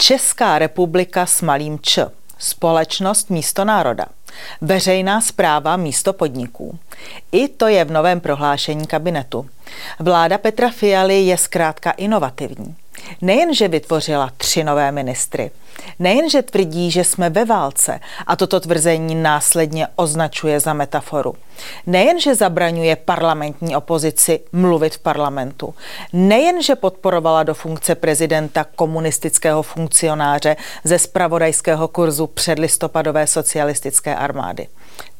Česká republika s malým č. Společnost místo národa. Veřejná zpráva místo podniků. I to je v novém prohlášení kabinetu. Vláda Petra Fialy je zkrátka inovativní. Nejenže vytvořila tři nové ministry, nejenže tvrdí, že jsme ve válce a toto tvrzení následně označuje za metaforu. Nejenže zabraňuje parlamentní opozici mluvit v parlamentu, nejenže podporovala do funkce prezidenta komunistického funkcionáře ze spravodajského kurzu předlistopadové socialistické armády.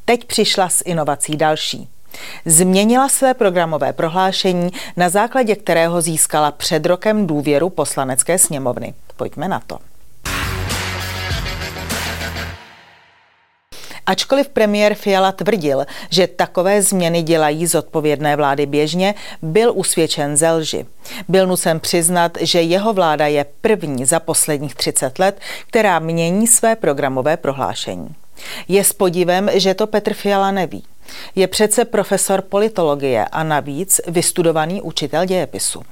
Teď přišla s inovací další – Změnila své programové prohlášení, na základě kterého získala před rokem důvěru poslanecké sněmovny. Pojďme na to. Ačkoliv premiér Fiala tvrdil, že takové změny dělají zodpovědné vlády běžně, byl usvědčen ze lži. Byl nucen přiznat, že jeho vláda je první za posledních 30 let, která mění své programové prohlášení. Je s podivem, že to Petr Fiala neví. Je přece profesor politologie a navíc vystudovaný učitel dějepisu.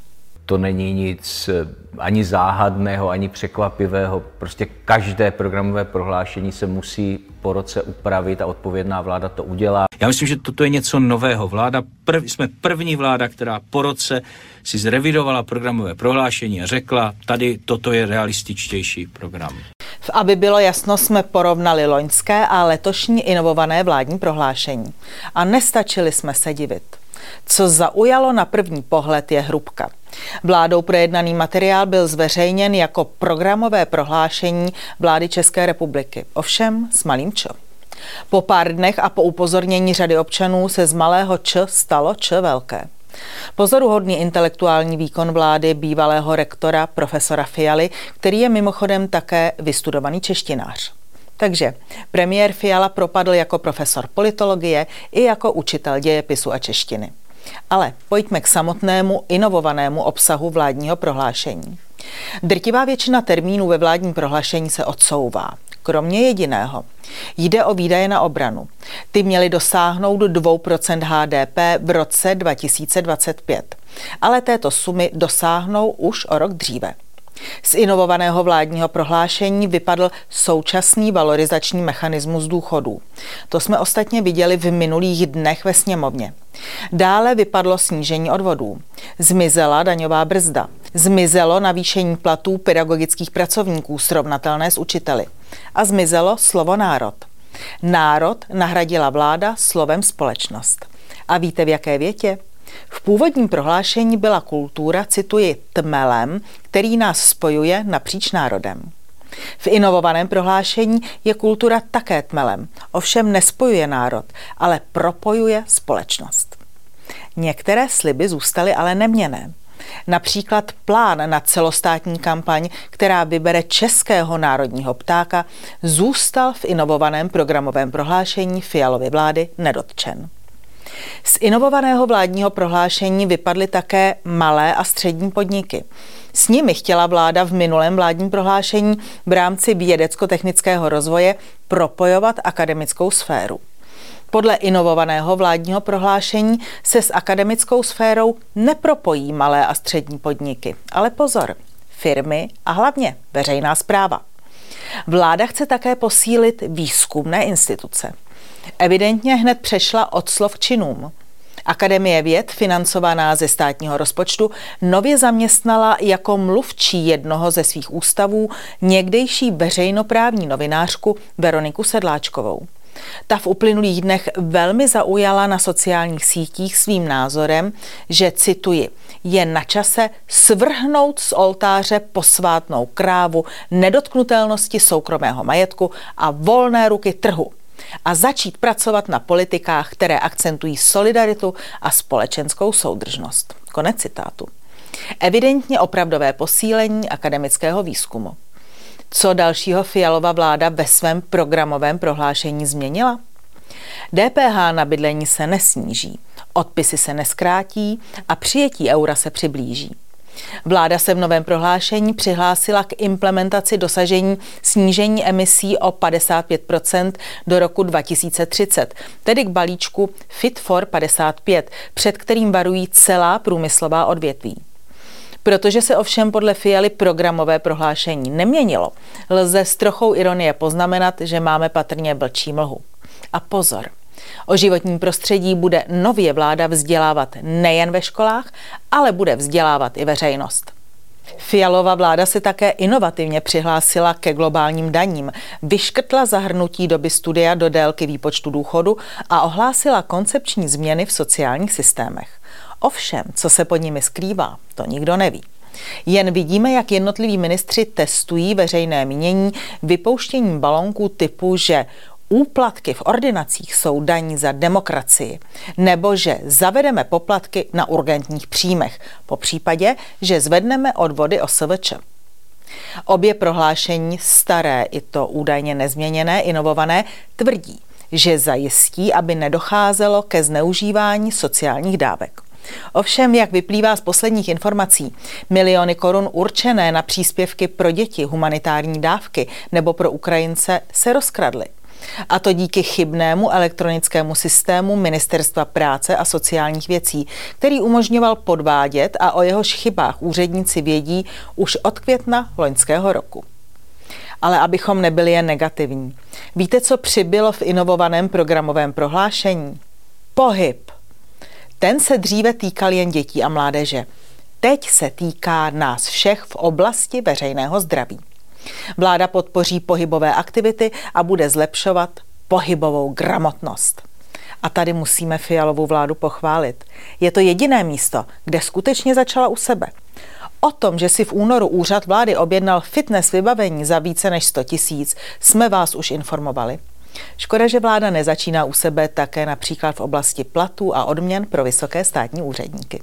To není nic eh, ani záhadného, ani překvapivého. Prostě každé programové prohlášení se musí po roce upravit a odpovědná vláda to udělá. Já myslím, že toto je něco nového. Vláda, prv, jsme první vláda, která po roce si zrevidovala programové prohlášení a řekla, tady toto je realističtější program. Aby bylo jasno, jsme porovnali loňské a letošní inovované vládní prohlášení. A nestačili jsme se divit. Co zaujalo na první pohled je hrubka. Vládou projednaný materiál byl zveřejněn jako programové prohlášení vlády České republiky. Ovšem s malým čo. Po pár dnech a po upozornění řady občanů se z malého č stalo č velké. Pozoruhodný intelektuální výkon vlády bývalého rektora profesora Fialy, který je mimochodem také vystudovaný češtinář. Takže premiér Fiala propadl jako profesor politologie i jako učitel dějepisu a češtiny. Ale pojďme k samotnému inovovanému obsahu vládního prohlášení. Drtivá většina termínů ve vládním prohlášení se odsouvá kromě jediného. Jde o výdaje na obranu. Ty měly dosáhnout 2% HDP v roce 2025. Ale této sumy dosáhnou už o rok dříve. Z inovovaného vládního prohlášení vypadl současný valorizační mechanismus důchodů. To jsme ostatně viděli v minulých dnech ve sněmovně. Dále vypadlo snížení odvodů. Zmizela daňová brzda. Zmizelo navýšení platů pedagogických pracovníků srovnatelné s učiteli. A zmizelo slovo národ. Národ nahradila vláda slovem společnost. A víte v jaké větě? V původním prohlášení byla kultura, cituji, tmelem, který nás spojuje napříč národem. V inovovaném prohlášení je kultura také tmelem, ovšem nespojuje národ, ale propojuje společnost. Některé sliby zůstaly ale neměné. Například plán na celostátní kampaň, která vybere českého národního ptáka, zůstal v inovovaném programovém prohlášení Fialovy vlády nedotčen. Z inovovaného vládního prohlášení vypadly také malé a střední podniky. S nimi chtěla vláda v minulém vládním prohlášení v rámci vědecko-technického rozvoje propojovat akademickou sféru. Podle inovovaného vládního prohlášení se s akademickou sférou nepropojí malé a střední podniky. Ale pozor, firmy a hlavně veřejná zpráva. Vláda chce také posílit výzkumné instituce. Evidentně hned přešla od slov k činům. Akademie věd, financovaná ze státního rozpočtu, nově zaměstnala jako mluvčí jednoho ze svých ústavů někdejší veřejnoprávní novinářku Veroniku Sedláčkovou. Ta v uplynulých dnech velmi zaujala na sociálních sítích svým názorem, že, cituji, je na čase svrhnout z oltáře posvátnou krávu nedotknutelnosti soukromého majetku a volné ruky trhu a začít pracovat na politikách, které akcentují solidaritu a společenskou soudržnost. Konec citátu. Evidentně opravdové posílení akademického výzkumu. Co dalšího Fialova vláda ve svém programovém prohlášení změnila? DPH na bydlení se nesníží, odpisy se neskrátí a přijetí eura se přiblíží. Vláda se v novém prohlášení přihlásila k implementaci dosažení snížení emisí o 55% do roku 2030, tedy k balíčku Fit for 55, před kterým varují celá průmyslová odvětví. Protože se ovšem podle Fialy programové prohlášení neměnilo, lze s trochou ironie poznamenat, že máme patrně blčí mlhu. A pozor, O životním prostředí bude nově vláda vzdělávat nejen ve školách, ale bude vzdělávat i veřejnost. Fialová vláda se také inovativně přihlásila ke globálním daním, vyškrtla zahrnutí doby studia do délky výpočtu důchodu a ohlásila koncepční změny v sociálních systémech. Ovšem, co se pod nimi skrývá, to nikdo neví. Jen vidíme, jak jednotliví ministři testují veřejné mínění vypouštěním balonků typu, že úplatky v ordinacích jsou daní za demokracii, nebo že zavedeme poplatky na urgentních příjmech, po případě, že zvedneme odvody OSVČ. Obě prohlášení, staré i to údajně nezměněné, inovované, tvrdí, že zajistí, aby nedocházelo ke zneužívání sociálních dávek. Ovšem, jak vyplývá z posledních informací, miliony korun určené na příspěvky pro děti, humanitární dávky nebo pro Ukrajince se rozkradly. A to díky chybnému elektronickému systému Ministerstva práce a sociálních věcí, který umožňoval podvádět a o jehož chybách úředníci vědí už od května loňského roku. Ale abychom nebyli jen negativní. Víte, co přibylo v inovovaném programovém prohlášení? Pohyb. Ten se dříve týkal jen dětí a mládeže. Teď se týká nás všech v oblasti veřejného zdraví. Vláda podpoří pohybové aktivity a bude zlepšovat pohybovou gramotnost. A tady musíme Fialovou vládu pochválit. Je to jediné místo, kde skutečně začala u sebe. O tom, že si v únoru úřad vlády objednal fitness vybavení za více než 100 tisíc, jsme vás už informovali. Škoda, že vláda nezačíná u sebe také například v oblasti platů a odměn pro vysoké státní úředníky.